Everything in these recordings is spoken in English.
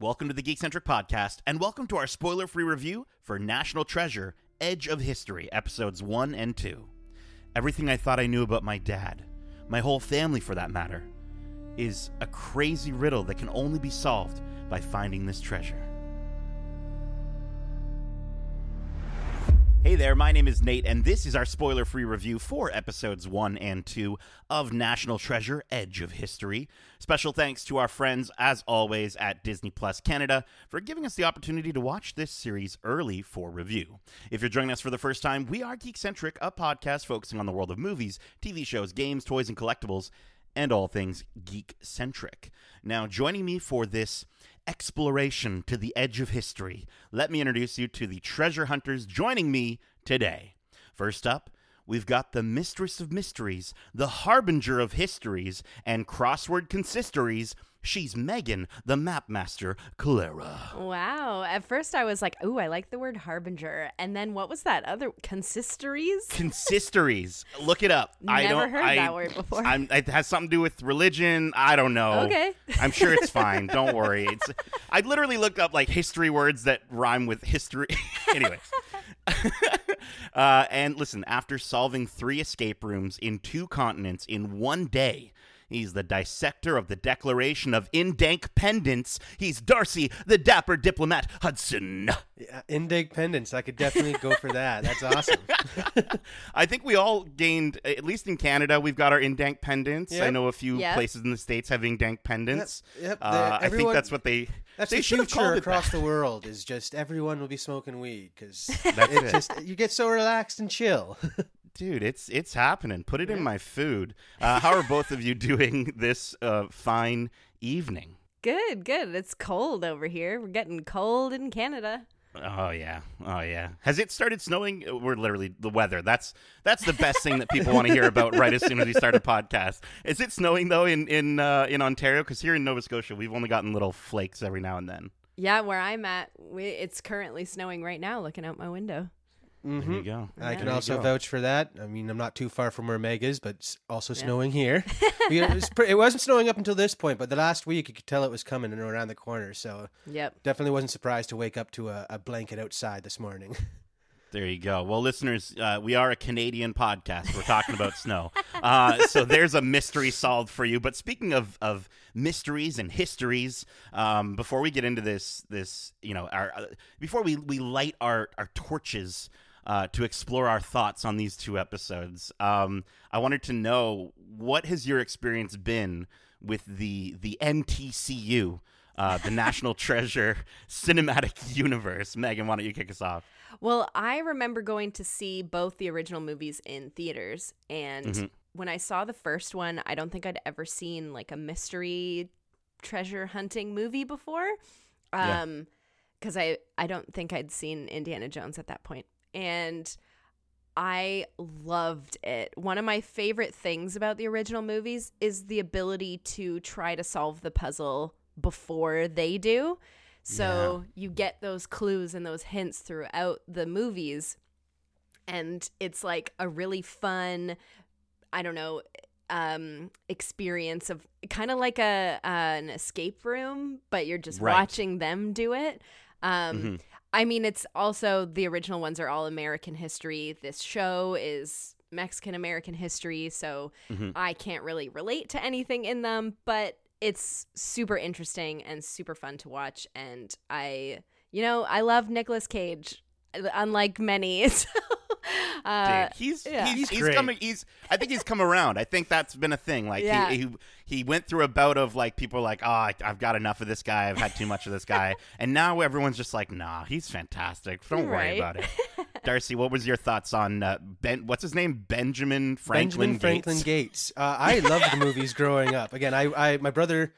Welcome to the Geekcentric Podcast, and welcome to our spoiler free review for National Treasure Edge of History, episodes 1 and 2. Everything I thought I knew about my dad, my whole family for that matter, is a crazy riddle that can only be solved by finding this treasure. Hey there, my name is Nate, and this is our spoiler free review for episodes 1 and 2 of National Treasure Edge of History. Special thanks to our friends, as always, at Disney Plus Canada for giving us the opportunity to watch this series early for review. If you're joining us for the first time, we are Geekcentric, a podcast focusing on the world of movies, TV shows, games, toys, and collectibles, and all things geek centric. Now, joining me for this exploration to the edge of history, let me introduce you to the treasure hunters joining me today. First up, we've got the mistress of mysteries, the harbinger of histories, and crossword consistories. She's Megan, the map master, Clara. Wow. At first I was like, ooh, I like the word harbinger. And then what was that other consistories? Consistories. Look it up. I don't, heard I, that word before. I'm, it has something to do with religion. I don't know. Okay. I'm sure it's fine. Don't worry. It's. I literally looked up like history words that rhyme with history. Anyways. uh, and listen, after solving three escape rooms in two continents in one day, he's the dissector of the Declaration of Indank Pendants. He's Darcy, the dapper diplomat Hudson. Yeah, Indig pendants. I could definitely go for that. That's awesome. I think we all gained, at least in Canada, we've got our Indank pendants. I know a few Yep. places in the States have Indank pendants. yep, Uh, the- I think that's what they. That's they the should have future called it across that. the world. Is just everyone will be smoking weed because it's it. just you get so relaxed and chill. Dude, it's it's happening. Put it in my food. Uh, how are both of you doing this uh, fine evening? good, good. It's cold over here. We're getting cold in Canada. Oh yeah, oh yeah. Has it started snowing? We're literally the weather. That's that's the best thing that people want to hear about right as soon as we start a podcast. Is it snowing though in in uh, in Ontario? Because here in Nova Scotia, we've only gotten little flakes every now and then. Yeah, where I'm at, we, it's currently snowing right now looking out my window. There you Mhm. go. I can also go. vouch for that. I mean, I'm not too far from where Meg is, but it's also Yeah. snowing here. It, was pre- it wasn't snowing up until this point, but the last week you could tell it was coming and around the corner. So Yep. definitely wasn't surprised to wake up to a, a blanket outside this morning. There you go. Well, listeners, uh, we are a Canadian podcast. We're talking about snow. Uh, so there's a mystery solved for you. But speaking of, of mysteries and histories, um, before we get into this, this you know, our uh, before we, we light our, our torches uh, to explore our thoughts on these two episodes, um, I wanted to know what has your experience been with the the NTCU, uh, the National Treasure Cinematic Universe. Megan, why don't you kick us off? Well, I remember going to see both the original movies in theaters. And Mhm. when I saw the first one, I don't think I'd ever seen like a mystery treasure hunting movie before. Yeah. Um, because I, I don't think I'd seen Indiana Jones at that point. And I loved it. One of my favorite things about the original movies is the ability to try to solve the puzzle before they do. So you get those clues and those hints throughout the movies. And it's like a really fun, I don't know, um experience of kind of like a uh, an escape room but you're just Right. watching them do it um Mhm. I mean, it's also the original ones are all American history. This show is Mexican American history, so Mhm. I can't really relate to anything in them, but it's super interesting and super fun to watch. And I, you know, I love Nicolas Cage, unlike many. So, uh, Dude, he's yeah. he's, He's he's coming. He's I think he's come around. I think that's been a thing. Like Yeah. he, he he went through a bout of like people like, oh, I, I've got enough of this guy. I've had too much of this guy, and now everyone's just like, nah, he's fantastic. Don't worry Right. about it. Darcy, what was your thoughts on uh, Ben? What's his name? Benjamin Franklin Benjamin Franklin Gates. Gates. Uh, I loved the movies growing up. Again, I, I my brother,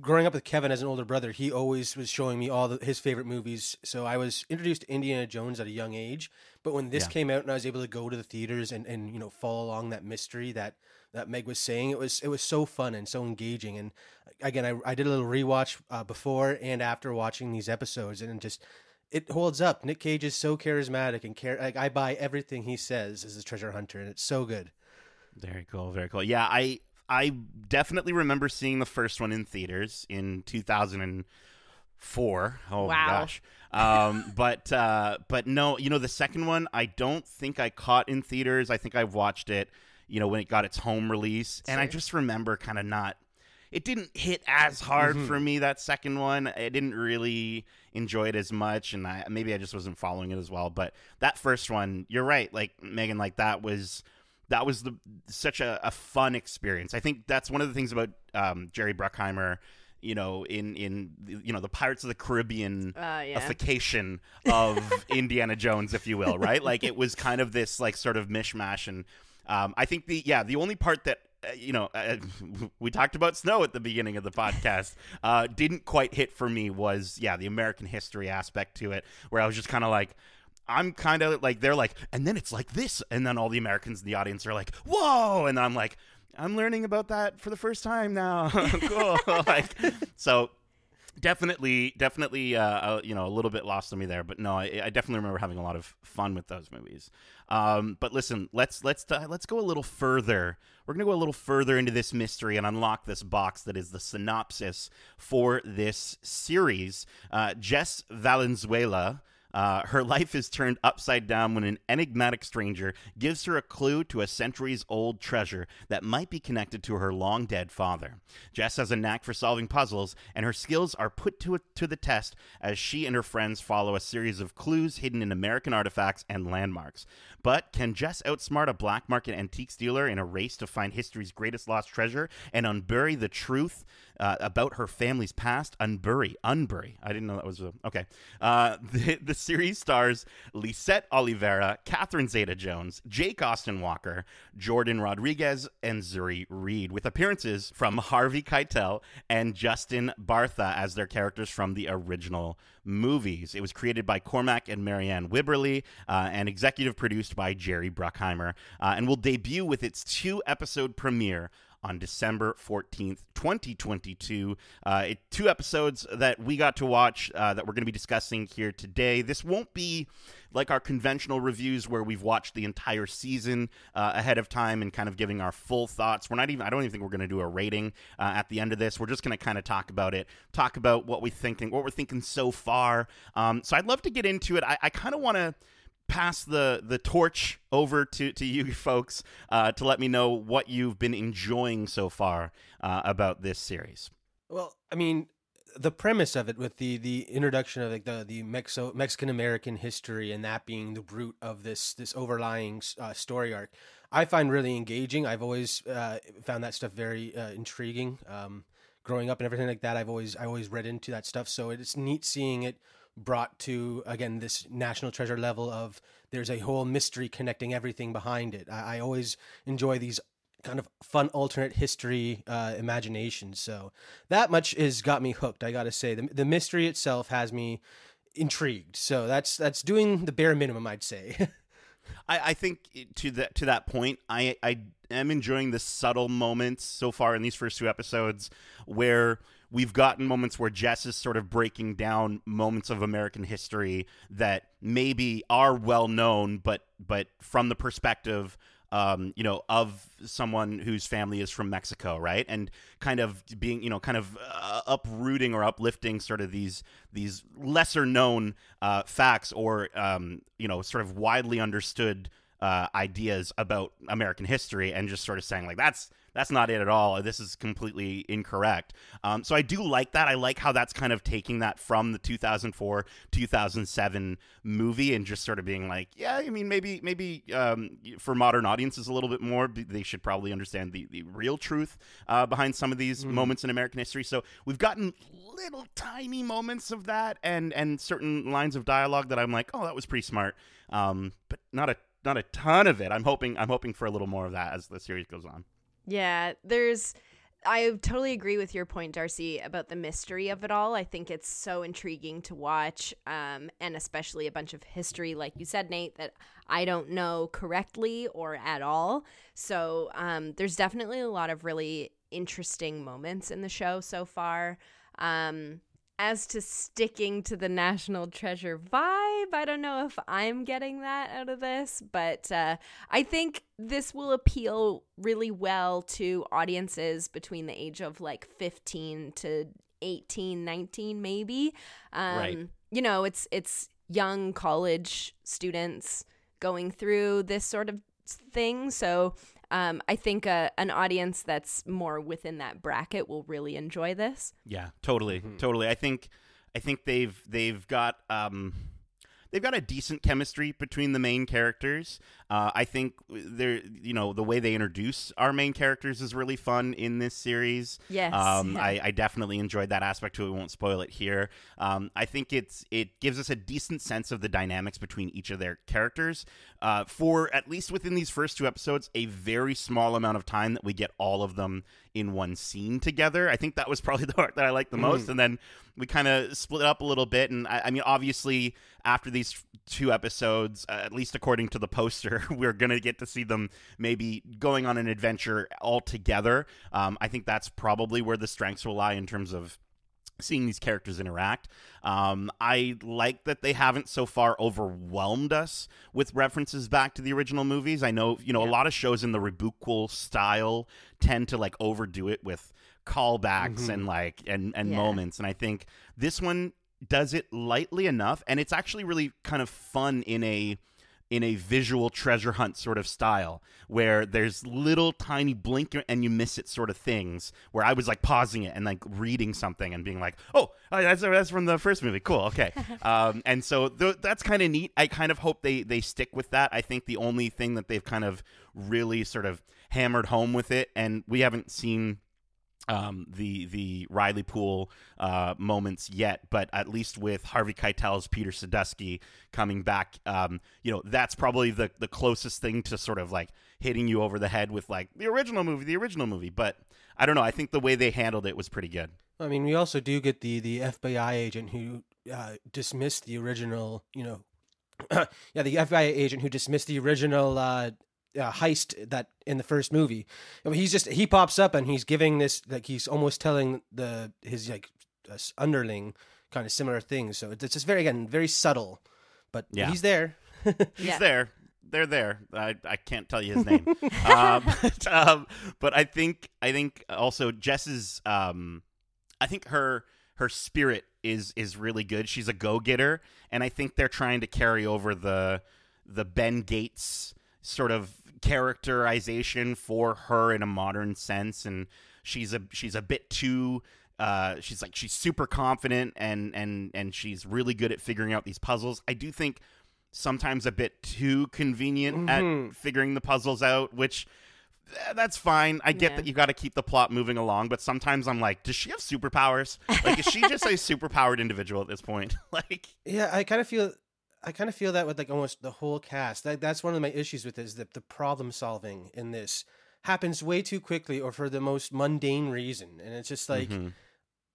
growing up with Kevin as an older brother, he always was showing me all the, his favorite movies. So I was introduced to Indiana Jones at a young age. But when this Yeah. came out and I was able to go to the theaters and, and you know follow along that mystery that that Meg was saying, it was it was so fun and so engaging. And again, I, I did a little rewatch uh, before and after watching these episodes, and just it holds up. Nick Cage is so charismatic and care. Like I buy everything he says as a treasure hunter, and it's so good. Very cool. Very cool. Yeah, I I definitely remember seeing the first one in theaters in 2004. Oh Wow. my gosh. Um, but uh, but no, you know the second one I don't think I caught in theaters. I think I watched it, you know, when it got its home release, and I just remember kind of not. It didn't hit as hard Mhm. for me that second one. I didn't really enjoy it as much, and I, maybe I just wasn't following it as well. But that first one, you're right, like Megan, like that was that was the such a, a fun experience. I think that's one of the things about um, Jerry Bruckheimer. You know, in in you know the Pirates of the Caribbean Uh, yeah. ification of Indiana Jones, if you will, right? Like it was kind of this like sort of mishmash, and um, I think the yeah the only part that uh, you know uh, we talked about snow at the beginning of the podcast uh, didn't quite hit for me was yeah the American history aspect to it, where I was just kind of like. I'm kind of like they're like, and then it's like this, and then all the Americans in the audience are like, "Whoa!" and I'm like, I'm learning about that for the first time now. cool. like, so definitely definitely uh, uh, you know a little bit lost on me there but no I, I definitely remember having a lot of fun with those movies um, but listen let's let's uh, let's go a little further we're gonna go a little further into this mystery and unlock this box that is the synopsis for this series uh, jess valenzuela uh, her life is turned upside down when an enigmatic stranger gives her a clue to a centuries old treasure that might be connected to her long dead father. Jess has a knack for solving puzzles, and her skills are put to, to the test as she and her friends follow a series of clues hidden in American artifacts and landmarks. But can Jess outsmart a black market antiques dealer in a race to find history's greatest lost treasure and unbury the truth uh, about her family's past? Unbury, unbury. I didn't know that was a, okay. Uh, the, the series stars Lisette Oliveira, Catherine Zeta-Jones, Jake Austin Walker, Jordan Rodriguez, and Zuri Reed, with appearances from Harvey Keitel and Justin Bartha as their characters from the original movies. It was created by Cormac and Marianne Wibberley uh, and executive produced by Jerry Bruckheimer uh, and will debut with its two episode premiere on December 14th, 2022. Uh, it, two episodes that we got to watch uh, that we're going to be discussing here today. This won't be like our conventional reviews where we've watched the entire season uh, ahead of time and kind of giving our full thoughts. We're not even, I don't even think we're going to do a rating uh, at the end of this. We're just going to kind of talk about it, talk about what we thinking, what we're thinking so far. Um, so I'd love to get into it. I, I kind of want to pass the the torch over to to you folks uh, to let me know what you've been enjoying so far uh, about this series. Well, I mean, the premise of it with the the introduction of like the the Mexo Mexican American history and that being the root of this this overlying uh, story arc, I find really engaging. I've always uh, found that stuff very uh, intriguing. Um, growing up and everything like that, I've always I always read into that stuff. So it's neat seeing it brought to again this national treasure level of there's a whole mystery connecting everything behind it. I, I always enjoy these kind of fun alternate history uh, imaginations. So that much has got me hooked. I got to say, the the mystery itself has me intrigued. So that's that's doing the bare minimum, I'd say. I, I think to that to that point, I I am enjoying the subtle moments so far in these first two episodes where we've gotten moments where Jess is sort of breaking down moments of American history that maybe are well known, but but from the perspective um, you know, of someone whose family is from Mexico, right? And kind of being, you know, kind of uh, uprooting or uplifting sort of these these lesser known uh, facts or um, you know, sort of widely understood uh, ideas about American history, and just sort of saying like that's that's not it at all. This is completely incorrect. Um, so I do like that. I like how that's kind of taking that from the 2004 2007 movie and just sort of being like, yeah, I mean, maybe maybe um, for modern audiences a little bit more, they should probably understand the the real truth uh, behind some of these moments in American history. So we've gotten little tiny moments of that and and certain lines of dialogue that I'm like, oh, that was pretty smart. Um, but not a not a ton of it. I'm hoping I'm hoping for a little more of that as the series goes on. Yeah, there's. I totally agree with your point, Darcy, about the mystery of it all. I think it's so intriguing to watch, um, and especially a bunch of history, like you said, Nate, that I don't know correctly or at all. So um, there's definitely a lot of really interesting moments in the show so far. Um, as to sticking to the national treasure vibe, I don't know if I'm getting that out of this, but uh, I think this will appeal really well to audiences between the age of like 15 to 18, 19 maybe. Um, Right. You know, it's it's young college students going through this sort of thing. So um, I think uh, an audience that's more within that bracket will really enjoy this. Yeah, totally, totally. I think I think they've they've got um they've got a decent chemistry between the main characters. Uh, I think they're you know the way they introduce our main characters is really fun in this series. Yes, um, yeah. I, I definitely enjoyed that aspect too. We won't spoil it here. Um, I think it's it gives us a decent sense of the dynamics between each of their characters. Uh, for at least within these first two episodes, a very small amount of time that we get all of them in one scene together. I think that was probably the part that I liked the most. And then we kind of split up a little bit. And I, I mean, obviously, after these two episodes, uh, at least according to the poster, we're going to get to see them maybe going on an adventure all together. Um, I think that's probably where the strengths will lie in terms of seeing these characters interact. Um, I like that they haven't so far overwhelmed us with references back to the original movies. I know, you know, a lot of shows in the Rebootquel style tend to like overdo it with callbacks and like and and Yeah. moments, and I think this one does it lightly enough, and it's actually really kind of fun in a in a visual treasure hunt sort of style where there's little tiny blink and you miss it sort of things where I was like pausing it and like reading something and being like, oh, oh, that's, that's from the first movie. Cool. Okay. um, and so th- that's kind of neat. I kind of hope they, they stick with that. I think the only thing that they've kind of really sort of hammered home with it, and we haven't seen um, the the Riley Poole uh, moments yet, but at least with Harvey Keitel's Peter Sadusky coming back, um, you know that's probably the the closest thing to sort of like hitting you over the head with like the original movie, the original movie. But I don't know. I think the way they handled it was pretty good. I mean, we also do get the the FBI agent who uh, dismissed the original, you know, yeah, the FBI agent who dismissed the original uh, uh, heist that in the first movie. I mean, he's just he pops up and he's giving this like he's almost telling the his like uh, underling kind of similar things. So it's just very again very subtle, but Yeah. he's there. He's Yeah. there. They're there. I, I can't tell you his name, uh, but, um, but I think I think also Jess's um, I think her her spirit is is really good. She's a go getter, and I think they're trying to carry over the the Ben Gates sort of characterization for her in a modern sense, and she's a she's a bit too. Uh, she's like she's super confident and and and she's really good at figuring out these puzzles. I do think sometimes a bit too convenient Mhm. at figuring the puzzles out, which eh, that's fine. I get Yeah. that you got to keep the plot moving along, but sometimes I'm like, does she have superpowers? Like, is she just a superpowered individual at this point? like, Yeah, I kind of feel, I kind of feel that with like almost the whole cast. That that's one of my issues with this. That the problem solving in this happens way too quickly or for the most mundane reason, and it's just like mhm.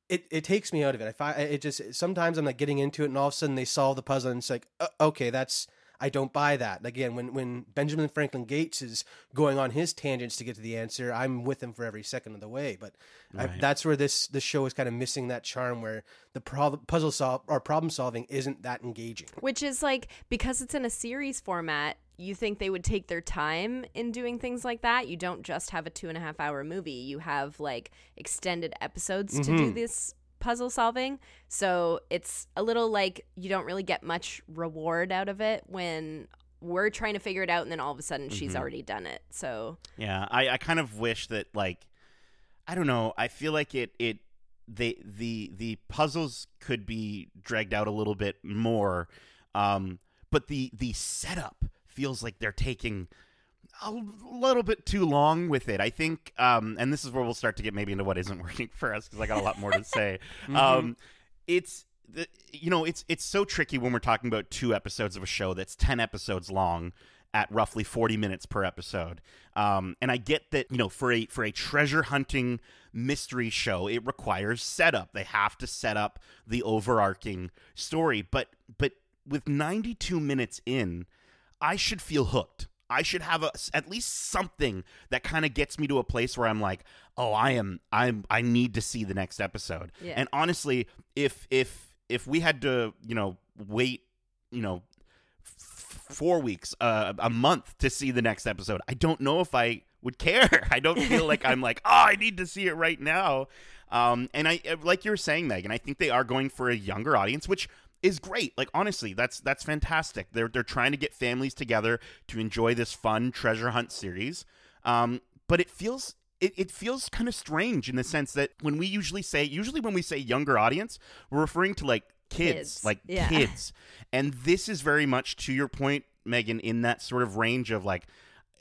it. It takes me out of it. I find it just sometimes I'm like getting into it, and all of a sudden they solve the puzzle, and it's like, uh, okay, that's. I don't buy that. Again, when when Benjamin Franklin Gates is going on his tangents to get to the answer, I'm with him for every second of the way. But I, that's where this this show is kind of missing that charm, where the prob- puzzle solve or problem solving isn't that engaging. Which is like because it's in a series format, you think they would take their time in doing things like that. You don't just have a two and a half hour movie. You have like extended episodes to do Mhm. this puzzle solving. So it's a little like you don't really get much reward out of it when we're trying to figure it out and then all of a sudden she's Mhm. already done it. So Yeah, I, I kind of wish that like I don't know. I feel like it it they the the puzzles could be dragged out a little bit more, um, but the the setup feels like they're taking a little bit too long with it. I think, um, and this is where we'll start to get maybe into what isn't working for us because I got a lot more to say. Um, it's the, you know it's it's so tricky when we're talking about two episodes of a show that's 10 episodes long at roughly 40 minutes per episode. Um, and i get that you know for a for a treasure hunting mystery show it requires setup. They have to set up the overarching story. But but with 92 minutes in i should feel hooked I should have a, at least something that kind of gets me to a place where I'm like, oh, I am, I'm, I need to see the next episode. Yeah. And honestly, if if if we had to, you know, wait, you know, f- four weeks, uh, a month to see the next episode, I don't know if I would care. I don't feel like I'm like, oh, I need to see it right now. Um, and I like you were saying, Megan. I think they are going for a younger audience, which is great. Like honestly, that's that's fantastic. They're they're trying to get families together to enjoy this fun treasure hunt series. Um, but it feels it, it feels kind of strange in the sense that when we usually say usually when we say younger audience, we're referring to like kids, Kids, like yeah. kids. And this is very much to your point, Megan, in that sort of range of like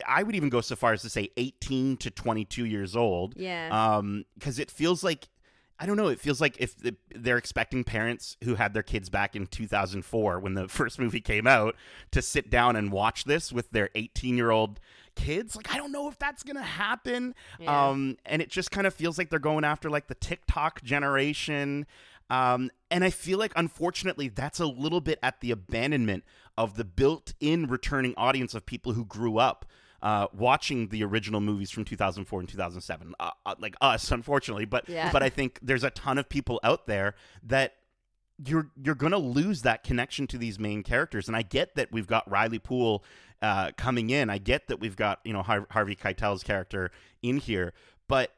I would even go so far as to say 18 to 22 years old. Yeah. Um, because it feels like I don't know. It feels like if they're expecting parents who had their kids back in 2004 when the first movie came out to sit down and watch this with their 18 year old kids. Like, I don't know if that's gonna happen. Yeah. Um, and it just kind of feels like they're going after like the TikTok generation. Um, and I feel like, unfortunately, that's a little bit at the abandonment of the built-in returning audience of people who grew up uh, watching the original movies from 2004 and 2007, uh, uh, like us, unfortunately. But Yeah. but I think there's a ton of people out there that you're you're gonna lose that connection to these main characters. And I get that we've got Riley Poole uh, coming in. I get that we've got you know Har- Harvey Keitel's character in here, but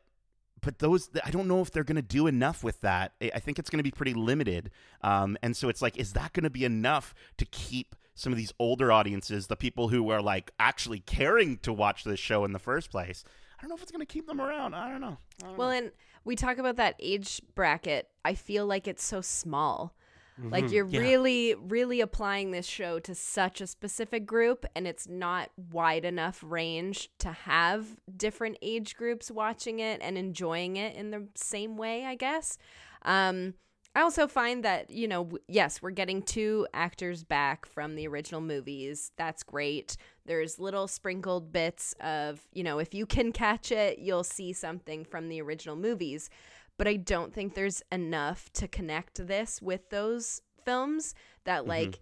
but those I don't know if they're going to do enough with that. I I think it's going to be pretty limited. Um, and so it's like, is that going to be enough to keep some of these older audiences, the people who are like actually caring to watch this show in the first place? I don't know if it's going to keep them around. I don't know. I don't Well, know. and we talk about that age bracket. I feel like it's so small. Like you're Yeah. really, really applying this show to such a specific group, and it's not wide enough range to have different age groups watching it and enjoying it in the same way, I guess. Um, I also find that, you know, yes, we're getting two actors back from the original movies. That's great. There's little sprinkled bits of, you know, if you can catch it, you'll see something from the original movies. But I don't think there's enough to connect this with those films that, mm-hmm. like,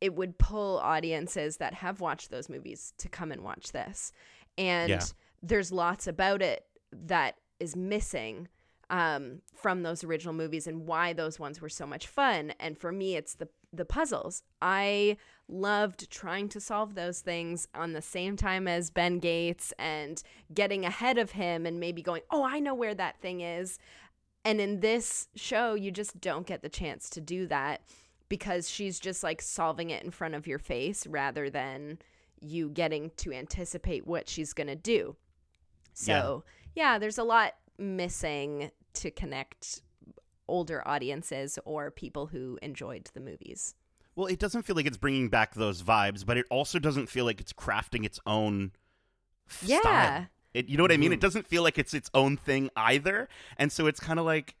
it would pull audiences that have watched those movies to come and watch this. And Yeah. there's lots about it that is missing um, from those original movies and why those ones were so much fun. And for me, it's the the puzzles. I loved trying to solve those things on the same time as Ben Gates and getting ahead of him and maybe going, "Oh, I know where that thing is." And in this show, you just don't get the chance to do that because she's just like solving it in front of your face rather than you getting to anticipate what she's going to do. So, yeah, there's a lot missing to connect older audiences or people who enjoyed the movies. Well, it doesn't feel like it's bringing back those vibes, but it also doesn't feel like it's crafting its own f- Yeah. style. It, you know what I mean? Mhm. It doesn't feel like it's its own thing either. And so it's kind of like,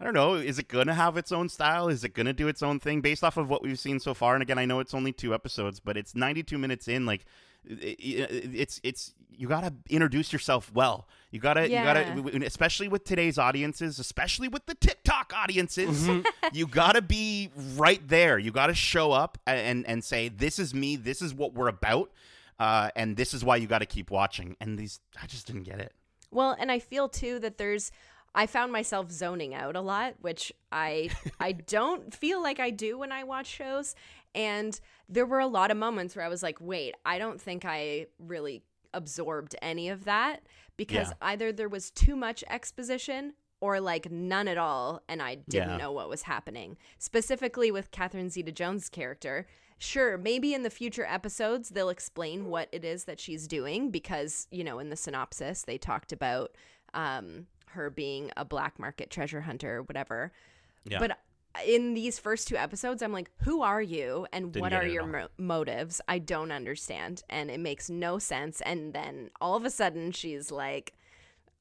I don't know, is it going to have its own style? Is it going to do its own thing based off of what we've seen so far? And again, I know it's only two episodes, but it's 92 minutes in. Like, it- it- it's it's you got to introduce yourself well. You got to Yeah. you got to especially with today's audiences, especially with the TikTok audiences, you got to be right there. You got to show up and and say this is me, this is what we're about. Uh, and this is why you got to keep watching. And these, I just didn't get it. Well, and I feel too that there's I found myself zoning out a lot, which I I don't feel like I do when I watch shows. And there were a lot of moments where I was like, "Wait, I don't think I really absorbed any of that because Yeah. either there was too much exposition or like none at all and I didn't Yeah. know what was happening. Specifically with Catherine Zeta-Jones' character, Sure, maybe in the future episodes they'll explain what it is that she's doing because, you know, in the synopsis they talked about um, her being a black market treasure hunter or whatever. Yeah. But in these first two episodes, I'm like, who are you and Didn't what are your mo- motives? I don't understand. And it makes no sense. And then all of a sudden she's like,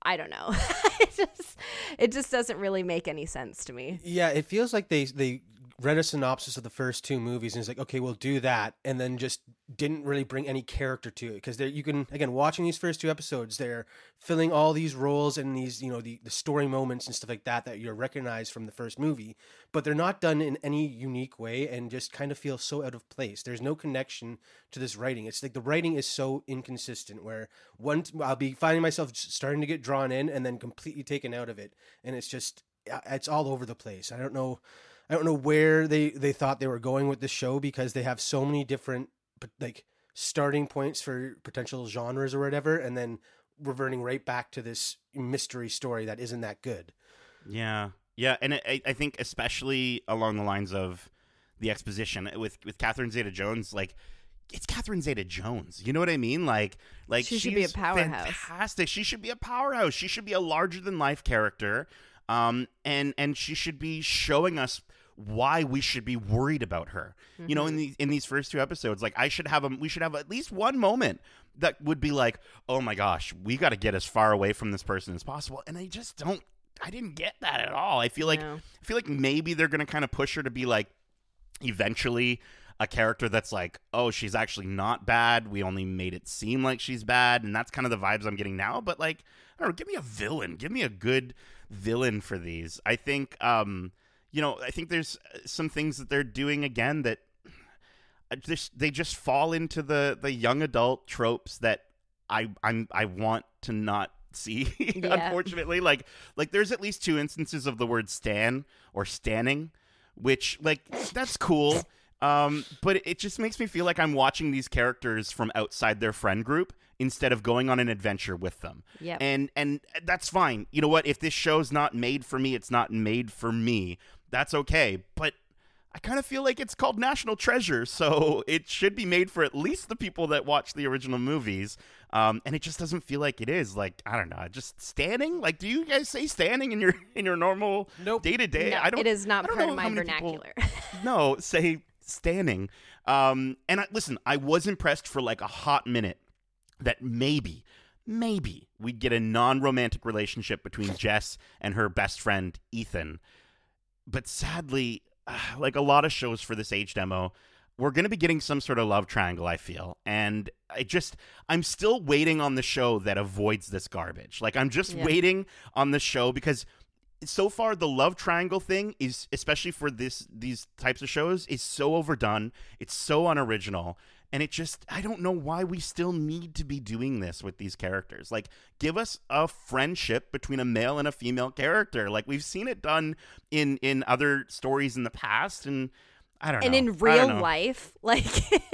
I don't know. it just it just doesn't really make any sense to me. Yeah, it feels like they they read a synopsis of the first two movies and it's like, okay, we'll do that, and then just didn't really bring any character to it because you can again watching these first two episodes, they're filling all these roles and these you know the the story moments and stuff like that that you're recognized from the first movie, but they're not done in any unique way and just kind of feel so out of place. There's no connection to this writing. It's like the writing is so inconsistent where one I'll be finding myself starting to get drawn in and then completely taken out of it, and it's just uh, it's all over the place. I don't know. I don't know where they they thought they were going with the show because they have so many different like starting points for potential genres or whatever, and then reverting right back to this mystery story that isn't that good. Yeah, yeah, and I, I think especially along the lines of the exposition with with Catherine Zeta-Jones, like it's Catherine Zeta-Jones. You know what I mean? Like, like She should be a powerhouse. Fantastic. She should be a powerhouse. She should be a larger than life character. Um, and and she should be showing us why we should be worried about her. You know, in these in these first two episodes, like I should have a we should have at least one moment that would be like, oh my gosh, we got to get as far away from this person as possible. And I just don't. I didn't get that at all. I feel like No. I feel like maybe they're gonna kind of push her to be like eventually a character that's like, oh, she's actually not bad. We only made it seem like she's bad, and that's kind of the vibes I'm getting now. But like, I don't know, give me a villain. Give me a good villain for these. I think, um, you know, I think there's uh, some things that they're doing again that uh, just they just fall into the the young adult tropes that I I'm I want to not see. Yeah. unfortunately, like like there's at least two instances of the word stan or stanning, which like that's cool. Um, but it just makes me feel like I'm watching these characters from outside their friend group instead of going on an adventure with them. Yep. And and that's fine. You know what? If this show's not made for me, it's not made for me. That's okay. But I kind of feel like it's called National Treasure, so it should be made for at least the people that watch the original movies. Um, and it just doesn't feel like it is. Like I don't know, just standing. Like, do you guys say standing in your in your normal day to day? No, I don't. it is not part of my many people- vernacular. no, say standing. Um, and I, listen, I was impressed for like a hot minute that maybe, maybe we'd get a non-romantic relationship between Jess and her best friend Ethan. But sadly, like a lot of shows for this age demo, we're going to be getting some sort of love triangle, I feel. And I just, I'm still waiting on the show that avoids this garbage. Like, I'm just Yeah. waiting on the show because so far the love triangle thing is especially for this these types of shows is so overdone. It's so unoriginal. And it just i don't know why we still need to be doing this with these characters. Like give us a friendship between a male and a female character. Like we've seen it done in in other stories in the past and i don't and know. in real life, like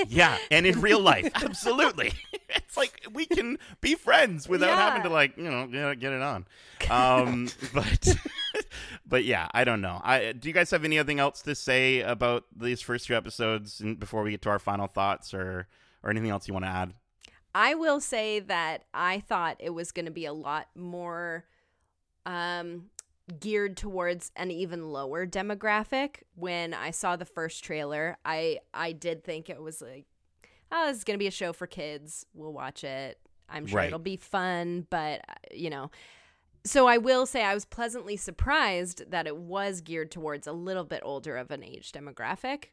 yeah and in real life. Absolutely. It's like we can be friends without having to like you know get, get it on. Um but but yeah i don't know. I do you guys have anything else to say about these first two episodes before we get to our final thoughts or or anything else you want to add? I will say that I thought it was going to be a lot more um, geared towards an even lower demographic. When I saw the first trailer, I I did think it was like, oh, this is going to be a show for kids. We'll watch it. I'm sure Right. it'll be fun, but you know. So I will say I was pleasantly surprised that it was geared towards a little bit older of an age demographic.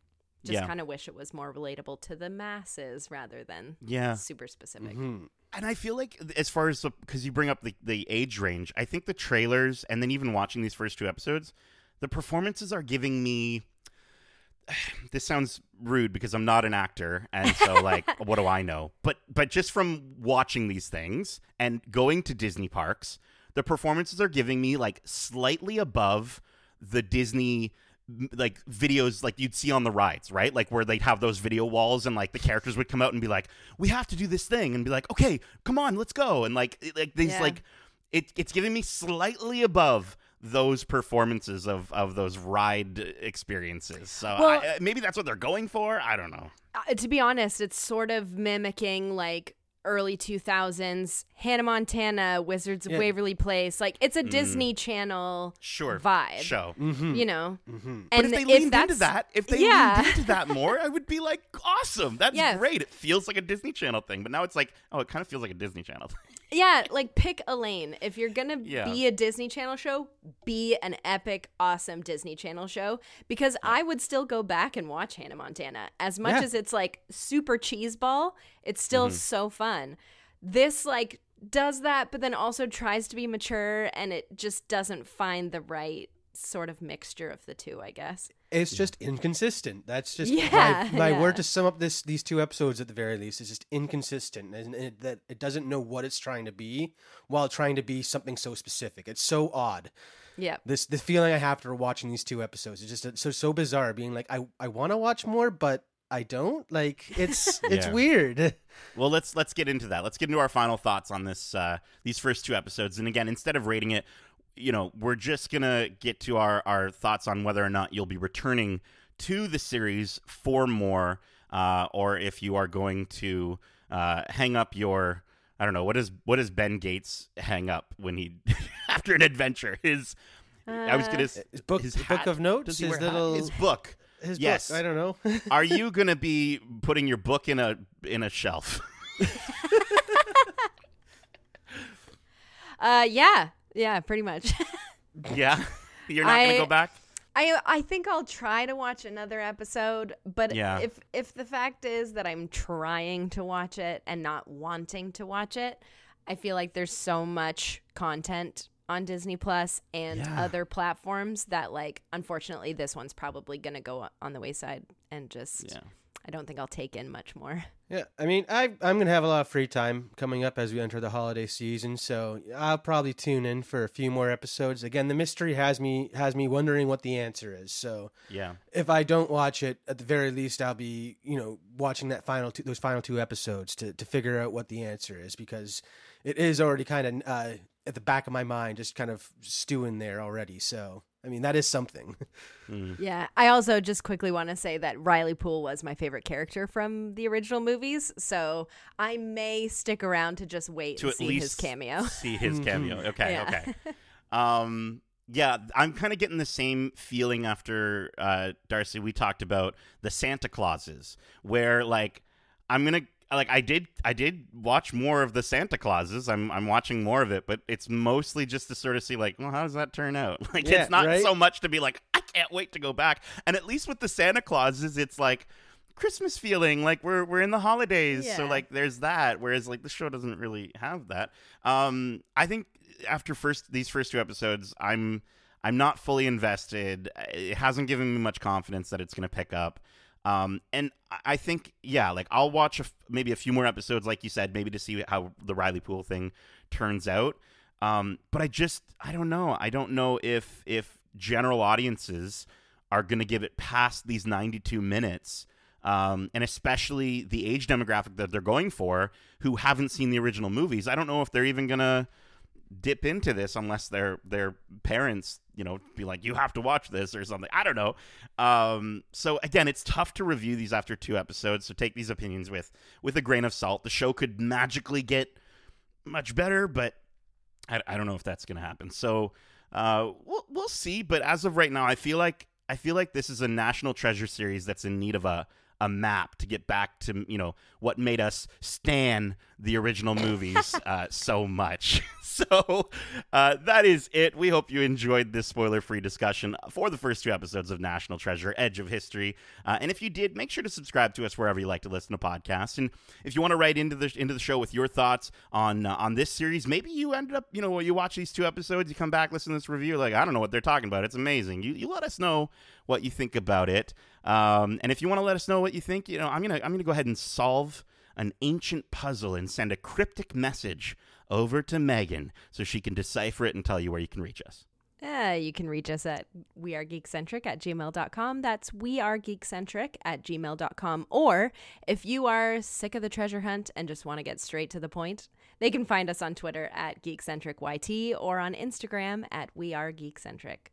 Just Yeah. kind of wish it was more relatable to the masses rather than yeah super specific. Mhm. and I feel like as far as because you bring up the, the age range, I think the trailers and then even watching these first two episodes, the performances are giving me. This sounds rude because I'm not an actor, and so like, what do I know? But but just from watching these things and going to Disney parks, the performances are giving me like slightly above the Disney like videos like you'd see on the rides, right? Like where they'd have those video walls and like the characters would come out and be like, "We have to do this thing," and be like, "Okay, come on, let's go," and like like these Yeah. like it, it's giving me slightly above those performances of of those ride experiences. So Well- I, maybe that's what they're going for. I don't know. Uh, to be honest, it's sort of mimicking like early 2000s Hannah Montana, Wizards of Yeah. Waverly Place. Like it's a Disney Channel Mm. Sure, vibe. show. Mhm. You know. Mhm. But if they leaned that's into that, if they yeah. leaned into that more, I would be like, awesome. That's Yeah. great. It feels like a Disney Channel thing, but now it's like, oh, it kind of feels like a Disney Channel thing. Yeah, like pick a lane. If you're gonna Yeah. be a Disney Channel show, be an epic, awesome Disney Channel show. Because I would still go back and watch Hannah Montana. As much Yeah. as it's like super cheeseball, it's still Mm-hmm. so fun. This like does that, but then also tries to be mature, and it just doesn't find the right sort of mixture of the two. I guess. It's just inconsistent. That's just Yeah, my, my yeah. word to sum up this these two episodes at the very least is just inconsistent and it, that it doesn't know what it's trying to be while trying to be something so specific. It's so odd. Yeah. This the feeling I have after watching these two episodes is just so so bizarre. Being like I I want to watch more, but I don't. Like it's it's Yeah. weird. Well, let's let's get into that. Let's get into our final thoughts on this uh, these first two episodes. And again, instead of rating it, you know, we're just gonna get to our our thoughts on whether or not you'll be returning to the series for more, uh, or if you are going to uh, hang up your. I don't know what is what does Ben Gates hang up when he after an adventure his. I was gonna His book, his book of notes, his wear a hat? little, his book. his yes. book. I don't know. Are you gonna be putting your book in a in a shelf? Uh, yeah, yeah, pretty much. yeah, you're not gonna go back. I I think I'll try to watch another episode, but Yeah. if if the fact is that I'm trying to watch it and not wanting to watch it, I feel like there's so much content on Disney Plus and Yeah. other platforms that like unfortunately this one's probably going to go on the wayside and just Yeah. I don't think I'll take in much more. Yeah, I mean, I I'm gonna have a lot of free time coming up as we enter the holiday season, so I'll probably tune in for a few more episodes. Again, the mystery has me has me wondering what the answer is. So Yeah. if I don't watch it, at the very least, I'll be you know watching that final two, those final two episodes to to figure out what the answer is because it is already kind of uh, at the back of my mind, just kind of stewing there already. So I mean, that is something. Mm. Yeah, I also just quickly want to say that Riley Poole was my favorite character from the original movies, so I may stick around to just wait To and at see least his cameo. See his cameo. Okay. Yeah. Okay. Um. Yeah, I'm kind of getting the same feeling after uh, Darcy. We talked about the Santa Clauses, where like I'm gonna like I did I did watch more of the Santa Clauses. I'm I'm watching more of it, but it's mostly just to sort of see like, well, how does that turn out? Like Yeah, it's not right? so much to be like, I can't wait to go back. And at least with the Santa Clauses, it's like Christmas feeling, like we're we're in the holidays. So like there's that. Whereas like the show doesn't really have that. Um, I think after first these first two episodes, I'm I'm not fully invested. It hasn't given me much confidence that it's going to pick up. Um, and I- think yeah, like I'll watch maybe a few more episodes, like you said, maybe to see how the Riley Poole thing turns out. Um, but I just I don't know. I don't know if if general audiences are going to give it past these 92 minutes. Um, and especially the age demographic that they're going for, who haven't seen the original movies. I don't know if they're even gonna dip into this unless their their parents, you know, be like, "You have to watch this" or something. I don't know. Um, so again, it's tough to review these after two episodes. So take these opinions with with a grain of salt. The show could magically get much better, but I, I don't know if that's gonna happen. So uh, we'll we'll see. But as of right now, I feel like I feel like this is a national treasure series that's in need of a a map to get back to you know what made us stan the original movies uh, so much. so uh, that is it. We hope you enjoyed this spoiler-free discussion for the first two episodes of National Treasure: Edge of History. Uh, and if you did, make sure to subscribe to us wherever you like to listen to podcasts. And if you want to write into the into the show with your thoughts on uh, on this series, maybe you ended up you know you watch these two episodes, you come back, listen to this review, like I don't know what they're talking about. It's amazing. You you let us know what you think about it. Um, and if you want to let us know what you think, you know, I'm gonna I'm gonna go ahead and solve an ancient puzzle and send a cryptic message over to Megan so she can decipher it and tell you where you can reach us. Uh, you can reach us at wearegeekcentric at gmail.com. That's wearegeekcentric at gmail.com. Or if you are sick of the treasure hunt and just want to get straight to the point, they can find us on Twitter at geekcentricyt or on Instagram at wearegeekcentric.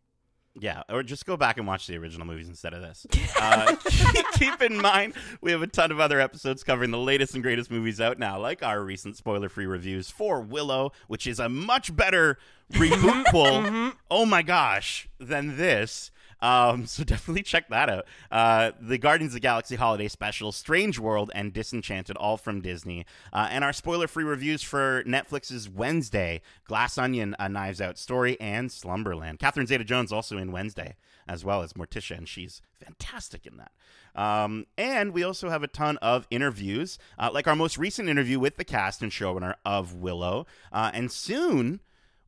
Yeah, or just go back and watch the original movies instead of this. Uh, keep in mind, we have a ton of other episodes covering the latest and greatest movies out now, like our recent spoiler free reviews for Willow, which is a much better rebootquel, oh my gosh, than this. Um, so definitely check that out. Uh, the Guardians of the Galaxy Holiday Special, Strange World, and Disenchanted, all from Disney. Uh, and our spoiler-free reviews for Netflix's Wednesday, Glass Onion, A Knives Out Story, and Slumberland. Catherine Zeta-Jones also in Wednesday, as well as Morticia, and she's fantastic in that. Um, and we also have a ton of interviews, uh, like our most recent interview with the cast and showrunner of Willow. Uh, and soon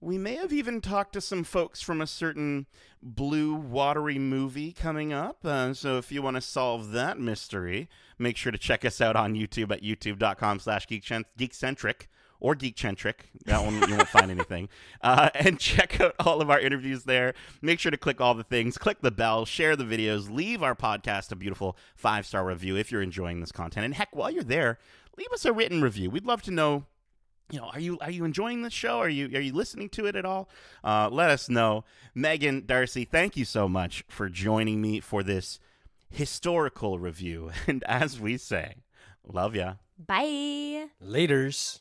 we may have even talked to some folks from a certain blue watery movie coming up. Uh, so if you want to solve that mystery, make sure to check us out on YouTube at youtube.com slash geekcentric or geekcentric. That one you won't find anything. Uh, and check out all of our interviews there. Make sure to click all the things, click the bell, share the videos, leave our podcast a beautiful five star review if you're enjoying this content. And heck, while you're there, leave us a written review. We'd love to know you know, are you are you enjoying the show? Are you are you listening to it at all? Uh, let us know. Megan Darcy, thank you so much for joining me for this historical review. And as we say, love ya. Bye. Laters.